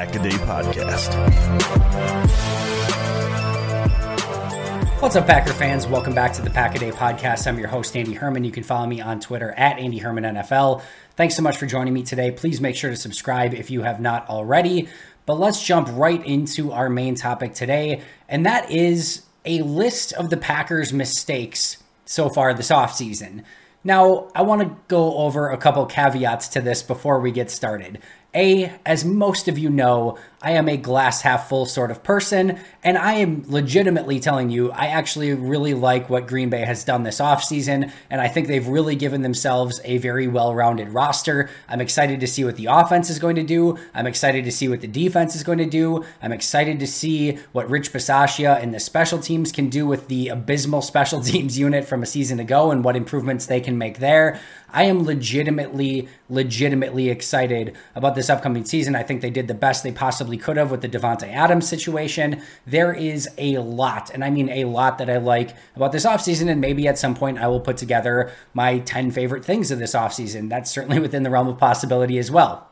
This is the Pack a Day Podcast. What's up, Packer fans? Welcome back to the Pack a Day Podcast. I'm your host, Andy Herman. You can follow me on Twitter at Andy Herman NFL. Thanks so much for joining me today. Please make sure to subscribe if you have not already. But let's jump right into our main topic today, and that is a list of the Packers' mistakes so far this offseason. Now, I want to go over a couple caveats to this before we get started. A, as most of you know, I am a glass half full sort of person, and I am legitimately telling you, I actually really like what Green Bay has done this offseason, and I think they've really given themselves a very well rounded roster. I'm excited to see what the offense is going to do. I'm excited to see what the defense is going to do. I'm excited to see what Rich Bisaccia and the special teams can do with the abysmal special teams unit from a season ago and what improvements they can make there. I am legitimately, legitimately excited about this upcoming season. I think they did the best they possibly could have with the Davante Adams situation. There is a lot, and I mean a lot that I like about this offseason, and maybe at some point I will put together my 10 favorite things of this offseason. That's certainly within the realm of possibility as well.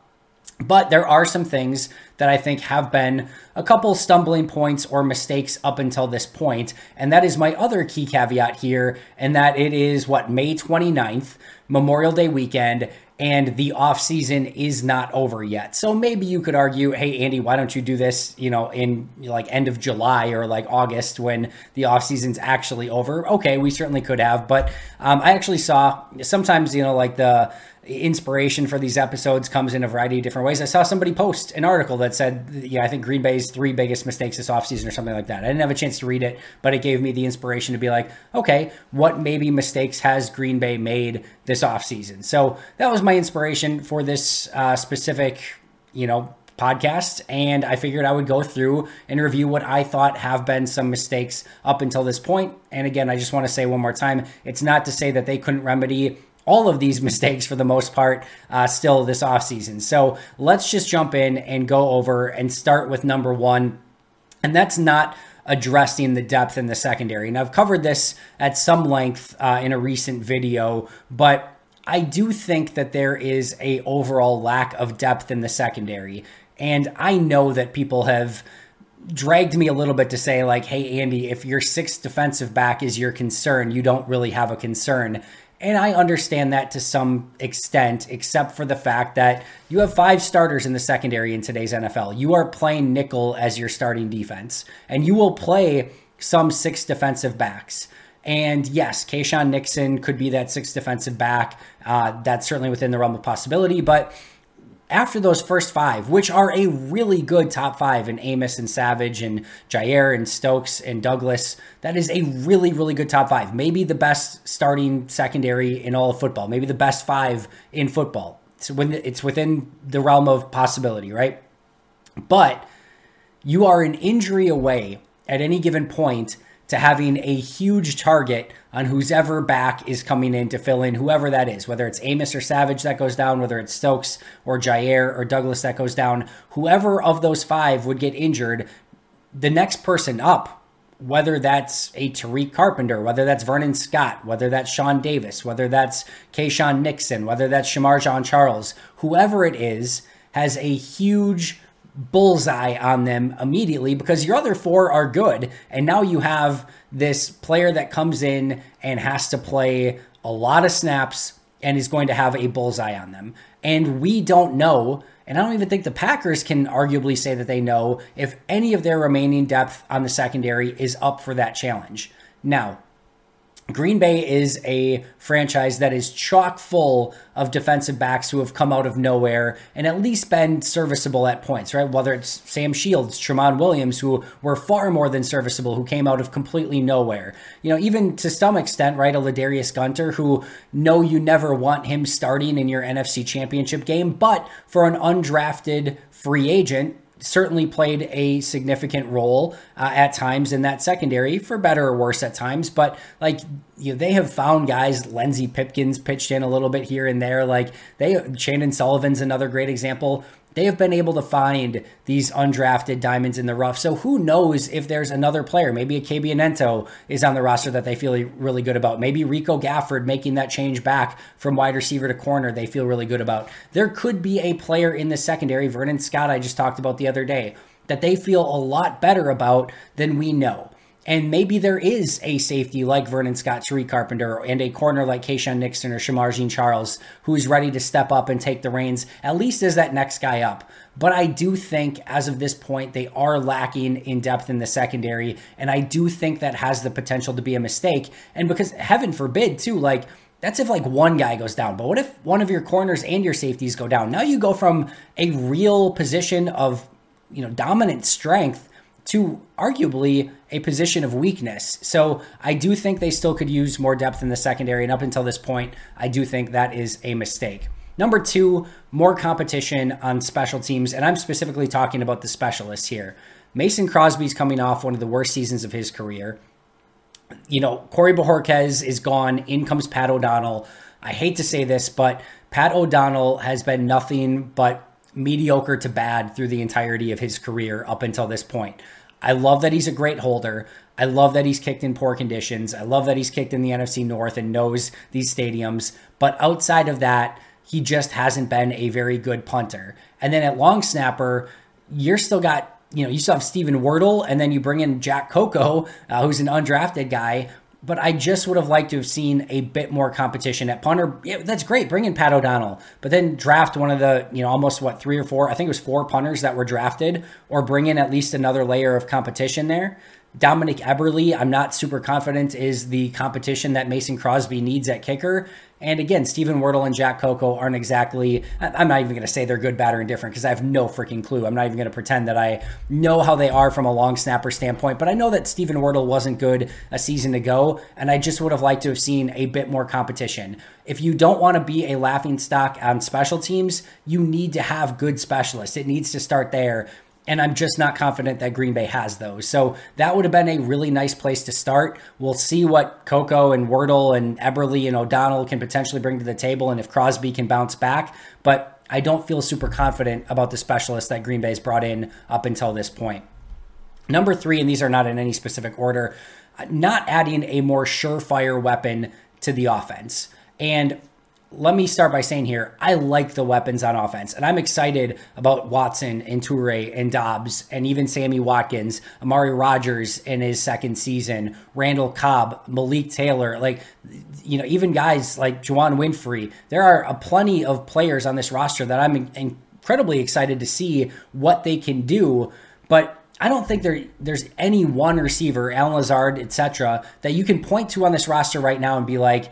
But there are some things that I think have been a couple stumbling points or mistakes up until this point. And that is my other key caveat here, and that it is what, May 29th, Memorial Day weekend, and the off season is not over yet. So maybe you could argue, hey Andy, why don't you do this, you know, in like end of July or like August when the off season's actually over? Okay, we certainly could have, but um, I actually saw sometimes, you know, like the inspiration for these episodes comes in a variety of different ways. I saw somebody post an article that said, yeah, I think Green Bay's three biggest mistakes this offseason or something like that. I didn't have a chance to read it, but it gave me the inspiration to be like, okay, what maybe mistakes has Green Bay made this offseason? So that was my inspiration for this uh, specific, you know, podcast and I figured I would go through and review what I thought have been some mistakes up until this point. And again, I just want to say one more time, it's not to say that they couldn't remedy all of these mistakes for the most part uh, still this offseason. So let's just jump in and go over and start with number one. And that's not addressing the depth in the secondary. And I've covered this at some length uh, in a recent video, but I do think that there is a overall lack of depth in the secondary. And I know that people have dragged me a little bit to say like hey Andy if your sixth defensive back is your concern you don't really have a concern and I understand that to some extent, except for the fact that you have five starters in the secondary in today's NFL. You are playing nickel as your starting defense, and you will play some six defensive backs. And yes, Keisean Nixon could be that sixth defensive back. Uh, that's certainly within the realm of possibility, but after those first five, which are a really good top five in Amos and Savage and Jaire and Stokes and Douglas, that is a really, really good top five. Maybe the best starting secondary in all of football, maybe the best five in football. It's, when it's within the realm of possibility, right? But you are an injury away at any given point to having a huge target on who's ever back is coming in to fill in whoever that is, whether it's Amos or Savage that goes down, whether it's Stokes or Jaire or Douglas that goes down, whoever of those five would get injured, the next person up whether that's a Tariq Carpenter, whether that's Vernon Scott, whether that's Sean Davis, whether that's Keisean Nixon, whether that's Shemar Jean Charles, whoever it is, has a huge bullseye on them immediately because your other four are good. And now you have this player that comes in and has to play a lot of snaps and is going to have a bullseye on them. And we don't know and I don't even think the Packers can arguably say that they know if any of their remaining depth on the secondary is up for that challenge. Now, Green Bay is a franchise that is chock full of defensive backs who have come out of nowhere and at least been serviceable at points, right? Whether it's Sam Shields, Tramon Williams, who were far more than serviceable, who came out of completely nowhere. You know, even to some extent, right? A Ladarius Gunter, who know you never want him starting in your NFC championship game, but for an undrafted free agent, certainly played a significant role uh, at times in that secondary, for better or worse at times. But like you know, they have found guys. Lenzy Pipkins pitched in a little bit here and there. Like they, Chandon Sullivan's another great example they have been able to find these undrafted diamonds in the rough. So who knows if there's another player, maybe a Kabion Ento is on the roster that they feel really good about. Maybe Rico Gafford making that change back from wide receiver to corner, they feel really good about. There could be a player in the secondary, Vernon Scott, I just talked about the other day, that they feel a lot better about than we know. And maybe there is a safety like Vernon Scott, Tariq Carpenter, and a corner like Keisean Nixon or Shemar Jean Charles who's ready to step up and take the reins, at least as that next guy up. But I do think as of this point, they are lacking in depth in the secondary. And I do think that has the potential to be a mistake. And because heaven forbid, too, like, that's if like one guy goes down. But what if one of your corners and your safeties go down? Now you go from a real position of, you know, dominant strength to arguably a position of weakness. So I do think they still could use more depth in the secondary. And up until this point, I do think that is a mistake. Number two, more competition on special teams. And I'm specifically talking about the specialists here. Mason Crosby's coming off one of the worst seasons of his career. You know, Corey Bojorquez is gone. In comes Pat O'Donnell. I hate to say this, but Pat O'Donnell has been nothing but mediocre to bad through the entirety of his career up until this point. I love that he's a great holder. I love that he's kicked in poor conditions. I love that he's kicked in the NFC North and knows these stadiums. But outside of that, he just hasn't been a very good punter. And then at long snapper, you're still got, you know, you still have Steven Wirtel, and then you bring in Jack Coco, uh, who's an undrafted guy but I just would have liked to have seen a bit more competition at punter. Yeah, that's great. Bring in Pat O'Donnell, but then draft one of the, you know, almost what, three or four, I think it was four punters that were drafted, or bring in at least another layer of competition there. Dominik Eberle, I'm not super confident is the competition that Mason Crosby needs at kicker. And again, Steven Wirtel and Jack Coco aren't exactly, I'm not even going to say they're good, bad, or indifferent because I have no freaking clue. I'm not even going to pretend that I know how they are from a long snapper standpoint, but I know that Steven Wirtel wasn't good a season ago, and I just would have liked to have seen a bit more competition. If you don't want to be a laughing stock on special teams, you need to have good specialists. It needs to start there and I'm just not confident that Green Bay has those. So that would have been a really nice place to start. We'll see what Coco and Wirtel and Eberle and O'Donnell can potentially bring to the table and if Crosby can bounce back. But I don't feel super confident about the specialists that Green Bay's brought in up until this point. Number three, and these are not in any specific order, not adding a more surefire weapon to the offense. And let me start by saying here, I like the weapons on offense, and I'm excited about Watson and Toure and Doubs and even Sammy Watkins, Amari Rogers in his second season, Randall Cobb, Malik Taylor, like you know, even guys like Juwann Winfree. There are a plenty of players on this roster that I'm incredibly excited to see what they can do, but I don't think there there's any one receiver, Allen Lazard, etc., that you can point to on this roster right now and be like,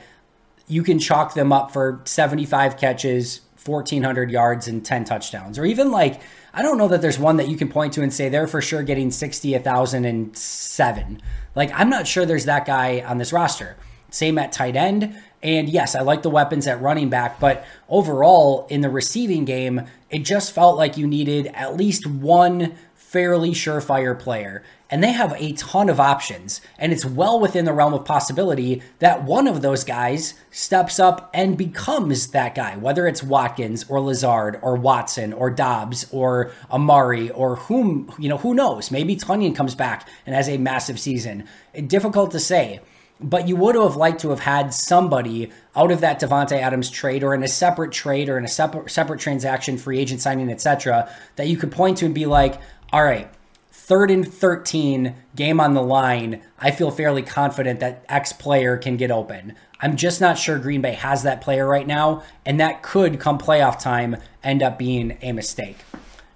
you can chalk them up for 75 catches, 1,400 yards, and 10 touchdowns. Or even like, I don't know that there's one that you can point to and say they're for sure getting 60, 1,007. Like, I'm not sure there's that guy on this roster. Same at tight end. And yes, I like the weapons at running back, but overall in the receiving game, it just felt like you needed at least one fairly surefire player. and they have a ton of options. And it's well within the realm of possibility that one of those guys steps up and becomes that guy, whether it's Watkins or Lazard or Watson or Doubs or Amari or whom, you know, who knows? Maybe Tonyan comes back and has a massive season. Difficult to say. But you would have liked to have had somebody out of that Davante Adams trade or in a separate trade or in a separate separate transaction, free agent signing, etc., that you could point to and be like, all right, third and 13 game on the line, I feel fairly confident that X player can get open. I'm just not sure Green Bay has that player right now, and that could come playoff time end up being a mistake.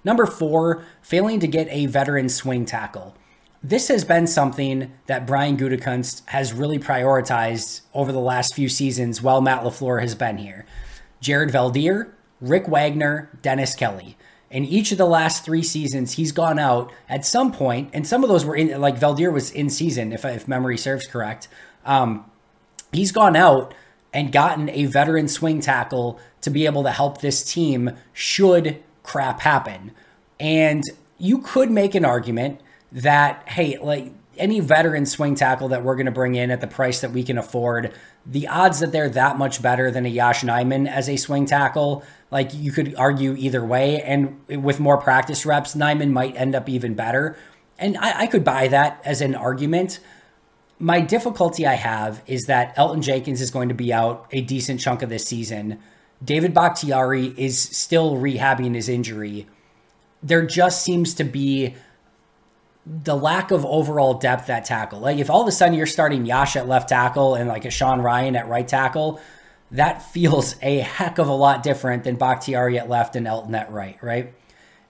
Number four, failing to get a veteran swing tackle. This has been something that Brian Gutekunst has really prioritized over the last few seasons while Matt LaFleur has been here. Jared Veldheer, Rick Wagner, Dennis Kelly. In each of the last three seasons, he's gone out at some point, and some of those were in, like Veldheer was in season, if, if memory serves correct. Um, he's gone out and gotten a veteran swing tackle to be able to help this team should crap happen. And you could make an argument that, hey, like any veteran swing tackle that we're going to bring in at the price that we can afford, the odds that they're that much better than a Yosh Nijman as a swing tackle like you could argue either way, and with more practice reps, Nijman might end up even better. And I, I could buy that as an argument. My difficulty I have is that Elgton Jenkins is going to be out a decent chunk of this season. David Bakhtiari is still rehabbing his injury. There just seems to be the lack of overall depth at tackle. Like if all of a sudden you're starting Yosh at left tackle and like a Sean Ryan at right tackle, that feels a heck of a lot different than Bakhtiari at left and Elgton at right, right?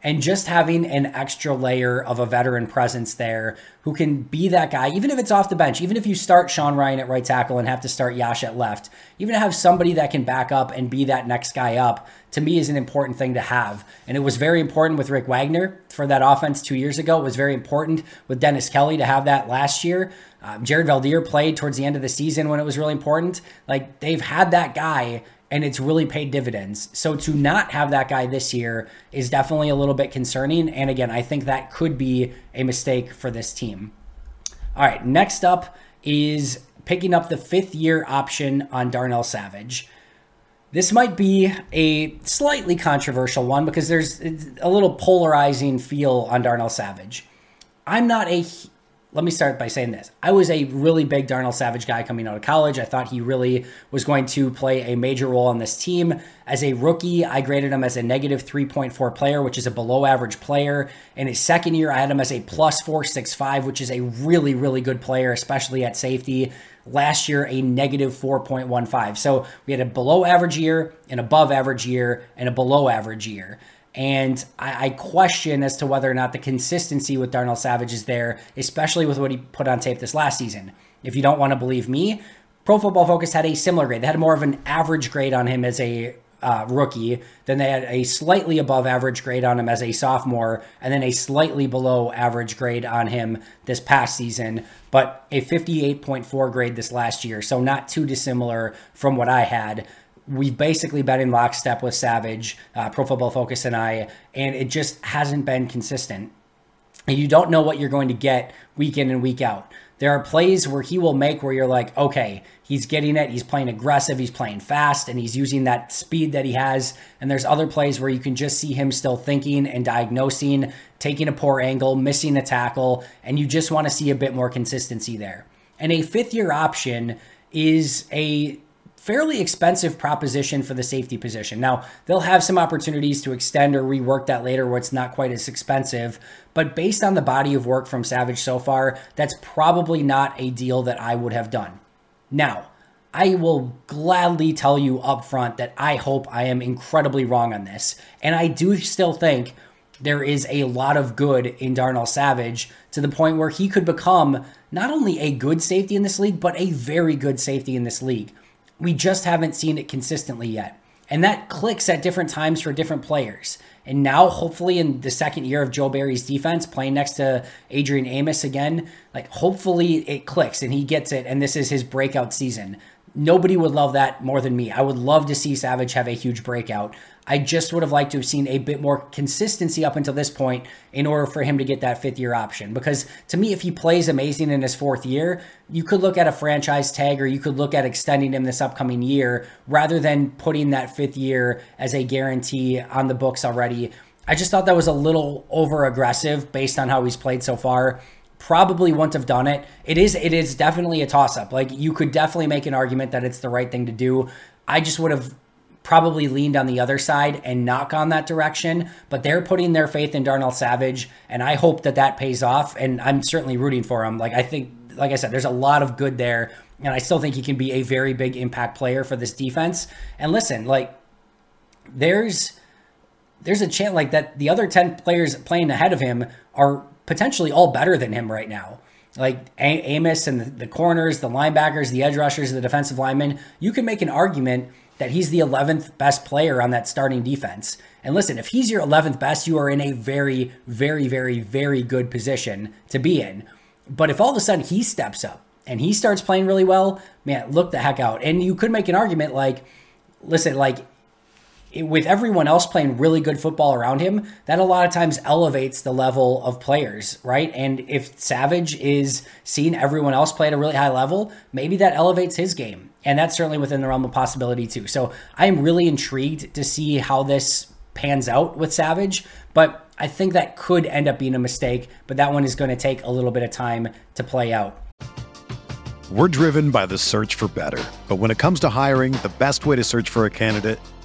And just having an extra layer of a veteran presence there who can be that guy, even if it's off the bench, even if you start Sean Ryan at right tackle and have to start Yosh at left, even to have somebody that can back up and be that next guy up, to me is an important thing to have. And it was very important with Rick Wagner for that offense two years ago. It was very important with Dennis Kelly to have that last year. Um, Jared Veldheer played towards the end of the season when it was really important. Like they've had that guy and it's really paid dividends. So to not have that guy this year is definitely a little bit concerning. And again, I think that could be a mistake for this team. All right, next up is picking up the fifth year option on Darnell Savage. This might be a slightly controversial one because there's a little polarizing feel on Darnell Savage. I'm not a let me start by saying this. I was a really big Darnell Savage guy coming out of college. I thought he really was going to play a major role on this team. As a rookie, I graded him as a negative 3.4 player, which is a below average player. In his second year, I had him as a plus 465, which is a really, really good player, especially at safety. Last year, a negative 4.15. So we had a below average year, an above average year, and a below average year. And I, I, question as to whether or not the consistency with Darnell Savage is there, especially with what he put on tape this last season. If you don't want to believe me, Pro Football Focus had a similar grade. They had more of an average grade on him as a uh, rookie. Then they had a slightly above average grade on him as a sophomore, and then a slightly below average grade on him this past season, but a 58.4 grade this last year. So not too dissimilar from what I had we've basically been in lockstep with Savage, uh, Pro Football Focus, and I, and it just hasn't been consistent. And you don't know what you're going to get week in and week out. There are plays where he will make where you're like, okay, he's getting it, he's playing aggressive, he's playing fast, and he's using that speed that he has. And there's other plays where you can just see him still thinking and diagnosing, taking a poor angle, missing a tackle, and you just want to see a bit more consistency there. And a fifth year option is a fairly expensive proposition for the safety position. Now, they'll have some opportunities to extend or rework that later where it's not quite as expensive, but based on the body of work from Savage so far, that's probably not a deal that I would have done. Now, I will gladly tell you up front that I hope I am incredibly wrong on this. And I do still think there is a lot of good in Darnell Savage to the point where he could become not only a good safety in this league, but a very good safety in this league. We just haven't seen it consistently yet. And that clicks at different times for different players. And now, hopefully, in the second year of Joe Barry's defense, playing next to Adrian Amos again, like hopefully it clicks and he gets it, and this is his breakout season. Nobody would love that more than me. I would love to see Savage have a huge breakout. I just would have liked to have seen a bit more consistency up until this point in order for him to get that fifth year option. Because to me, if he plays amazing in his fourth year, you could look at a franchise tag or you could look at extending him this upcoming year rather than putting that fifth year as a guarantee on the books already. I just thought that was a little over aggressive based on how he's played so far probably wouldn't have done it. It is it is definitely a toss up. Like you could definitely make an argument that it's the right thing to do. I just would have probably leaned on the other side and not gone that direction, but they're putting their faith in Darnell Savage and I hope that that pays off and I'm certainly rooting for him. Like I think like I said there's a lot of good there and I still think he can be a very big impact player for this defense. And listen, like there's there's a chance like that the other 10 players playing ahead of him are potentially all better than him right now. Like Amos and the corners, the linebackers, the edge rushers, the defensive linemen, you can make an argument that he's the 11th best player on that starting defense. And listen, if he's your 11th best, you are in a very, very, very, very good position to be in. But if all of a sudden he steps up and he starts playing really well, man, look the heck out. And you could make an argument like, listen, like with everyone else playing really good football around him, that a lot of times elevates the level of players, right? And if Savage is seeing everyone else play at a really high level, maybe that elevates his game. And that's certainly within the realm of possibility, too. So I am really intrigued to see how this pans out with Savage, but I think that could end up being a mistake, but that one is going to take a little bit of time to play out. We're driven by the search for better. But when it comes to hiring, the best way to search for a candidate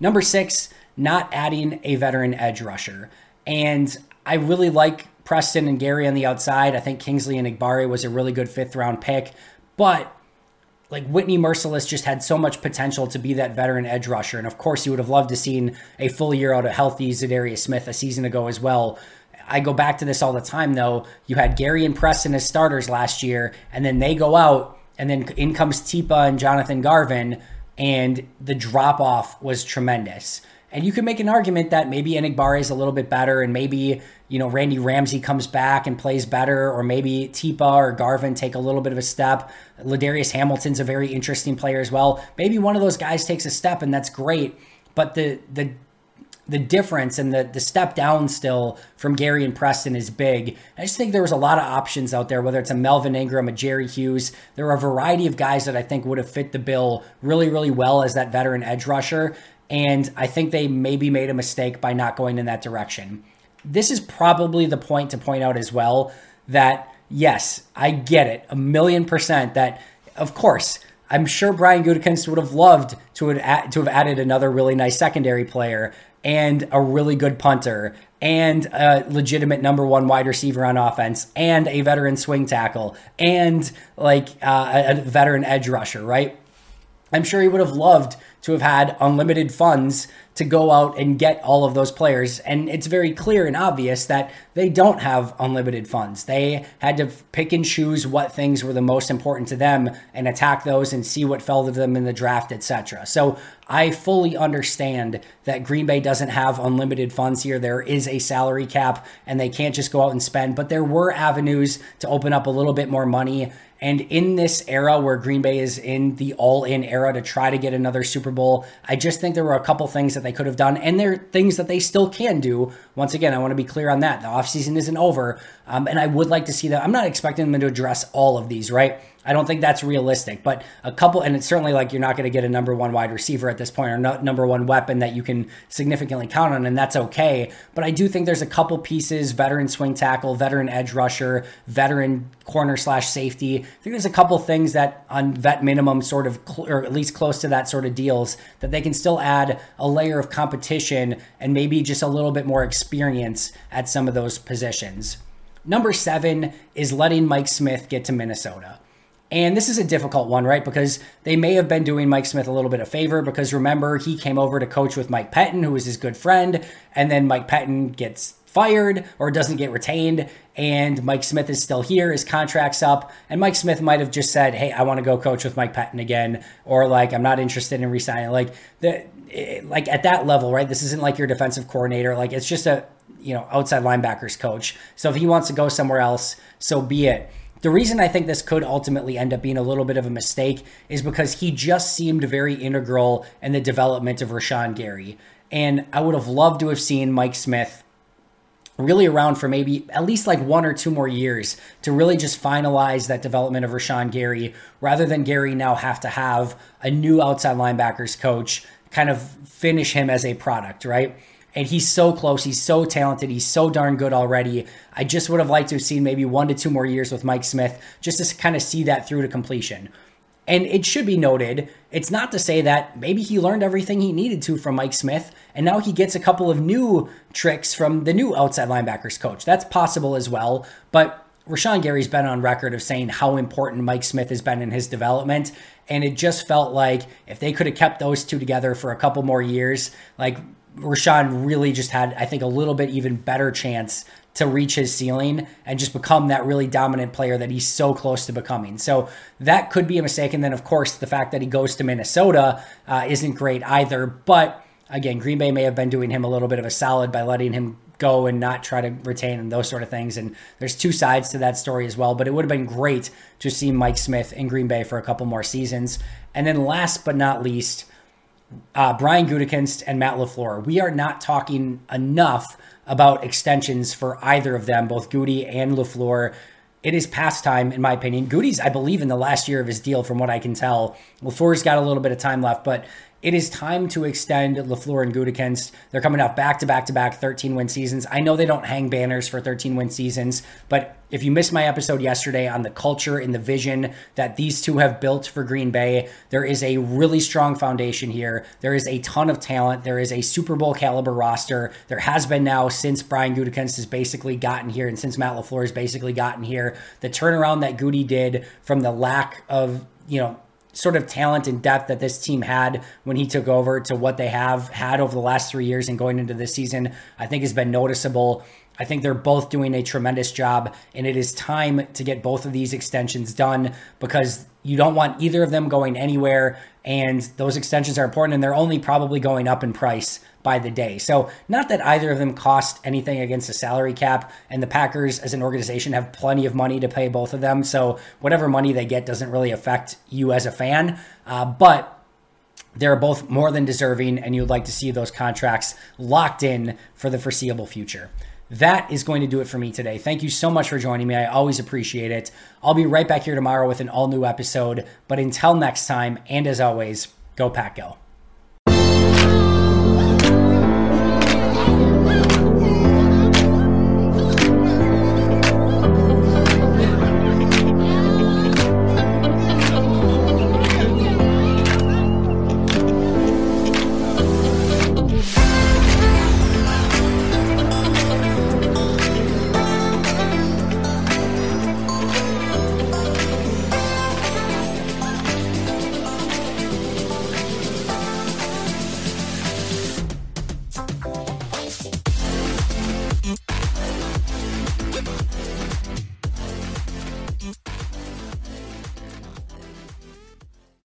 Number six, not adding a veteran edge rusher. And I really like Preston and Gary on the outside. I think Kingsley Enagbare was a really good fifth round pick. But like Whitney Mercilus just had so much potential to be that veteran edge rusher. And of course, you would have loved to seen a full year out of healthy Za'Darius Smith a season ago as well. I go back to this all the time though. You had Gary and Preston as starters last year, and then they go out, and then in comes Tipa and Jonathan Garvin, and the drop off was tremendous. And you could make an argument that maybe Enagbare is a little bit better, and maybe you know Randy Ramsey comes back and plays better, or maybe Tipa or Garvin take a little bit of a step. Ladarius Hamilton's a very interesting player as well. Maybe one of those guys takes a step, and that's great. But the the the difference and the the step down still from Gary and Preston is big. I just think there was a lot of options out there, whether it's a Melvin Ingram, a Jerry Hughes. There are a variety of guys that I think would have fit the bill really, really well as that veteran edge rusher. And I think they maybe made a mistake by not going in that direction. This is probably the point to point out as well that yes, I get it a million percent that, of course, I'm sure Brian Gutekunst would have loved to have, to have added another really nice secondary player and a really good punter and a legitimate number one wide receiver on offense and a veteran swing tackle and like uh, a veteran edge rusher, right? I'm sure he would have loved to have had unlimited funds to go out and get all of those players. And it's very clear and obvious that they don't have unlimited funds. They had to pick and choose what things were the most important to them and attack those and see what fell to them in the draft, etc. So I fully understand that Green Bay doesn't have unlimited funds here. There is a salary cap and they can't just go out and spend, but there were avenues to open up a little bit more money. And in this era where Green Bay is in the all in era to try to get another Super Bowl, I just think there were a couple things that they could have done, and there are things that they still can do. Once again, I want to be clear on that. The offseason isn't over, um, and I would like to see that. I'm not expecting them to address all of these, right? I don't think that's realistic, but a couple, and it's certainly like you're not going to get a number one wide receiver at this point or no, number one weapon that you can significantly count on, and that's okay. But I do think there's a couple pieces veteran swing tackle, veteran edge rusher, veteran corner slash safety. I think there's a couple things that on vet minimum, sort of, cl- or at least close to that sort of deals, that they can still add a layer of competition and maybe just a little bit more experience at some of those positions. Number seven is letting Mike Smith get to Minnesota. And this is a difficult one, right? Because they may have been doing Mike Smith a little bit of favor because remember, he came over to coach with Mike Pettine, who was his good friend, and then Mike Pettine gets fired or doesn't get retained, and Mike Smith is still here, his contract's up, and Mike Smith might have just said, Hey, I want to go coach with Mike Pettine again, or like, I'm not interested in resigning. Like, the, like at that level, right? This isn't like your defensive coordinator. Like, it's just a, you know, outside linebackers coach. So if he wants to go somewhere else, so be it. The reason I think this could ultimately end up being a little bit of a mistake is because he just seemed very integral in the development of Rashan Gary. And I would have loved to have seen Mike Smith really around for maybe at least like one or two more years to really just finalize that development of Rashan Gary rather than Gary now have to have a new outside linebackers coach kind of finish him as a product, right? and he's so close. He's so talented. He's so darn good already. I just would have liked to have seen maybe one to two more years with Mike Smith just to kind of see that through to completion. And it should be noted, it's not to say that maybe he learned everything he needed to from Mike Smith, and now he gets a couple of new tricks from the new outside linebackers coach. That's possible as well. But Rashan Gary's been on record of saying how important Mike Smith has been in his development. And it just felt like if they could have kept those two together for a couple more years, like Rashan really just had, I think, a little bit even better chance to reach his ceiling and just become that really dominant player that he's so close to becoming. So that could be a mistake. And then, of course, the fact that he goes to Minnesota uh, isn't great either. But again, Green Bay may have been doing him a little bit of a solid by letting him go and not try to retain and those sort of things. And there's two sides to that story as well. But it would have been great to see Mike Smith in Green Bay for a couple more seasons. And then, last but not least, uh, Brian Gutekunst and Matt LaFleur. We are not talking enough about extensions for either of them, both Goody and LaFleur. It is past time, in my opinion. Goody's, I believe, in the last year of his deal, from what I can tell. LaFleur's got a little bit of time left, but it is time to extend LaFleur and Gutekunst. They're coming off back to back to back 13 win seasons. I know they don't hang banners for 13 win seasons, but if you missed my episode yesterday on the culture and the vision that these two have built for Green Bay, there is a really strong foundation here. There is a ton of talent. There is a Super Bowl caliber roster. There has been now since Brian Gutekunst has basically gotten here and since Matt LaFleur has basically gotten here. The turnaround that Goody did from the lack of, you know, sort of talent and depth that this team had when he took over to what they have had over the last three years and going into this season, I think has been noticeable. I think they're both doing a tremendous job, and it is time to get both of these extensions done because you don't want either of them going anywhere. And those extensions are important, and they're only probably going up in price by the day. So, not that either of them cost anything against the salary cap, and the Packers as an organization have plenty of money to pay both of them. So, whatever money they get doesn't really affect you as a fan. Uh, but they're both more than deserving, and you'd like to see those contracts locked in for the foreseeable future. That is going to do it for me today. Thank you so much for joining me. I always appreciate it. I'll be right back here tomorrow with an all new episode. But until next time, and as always, go Pack Go.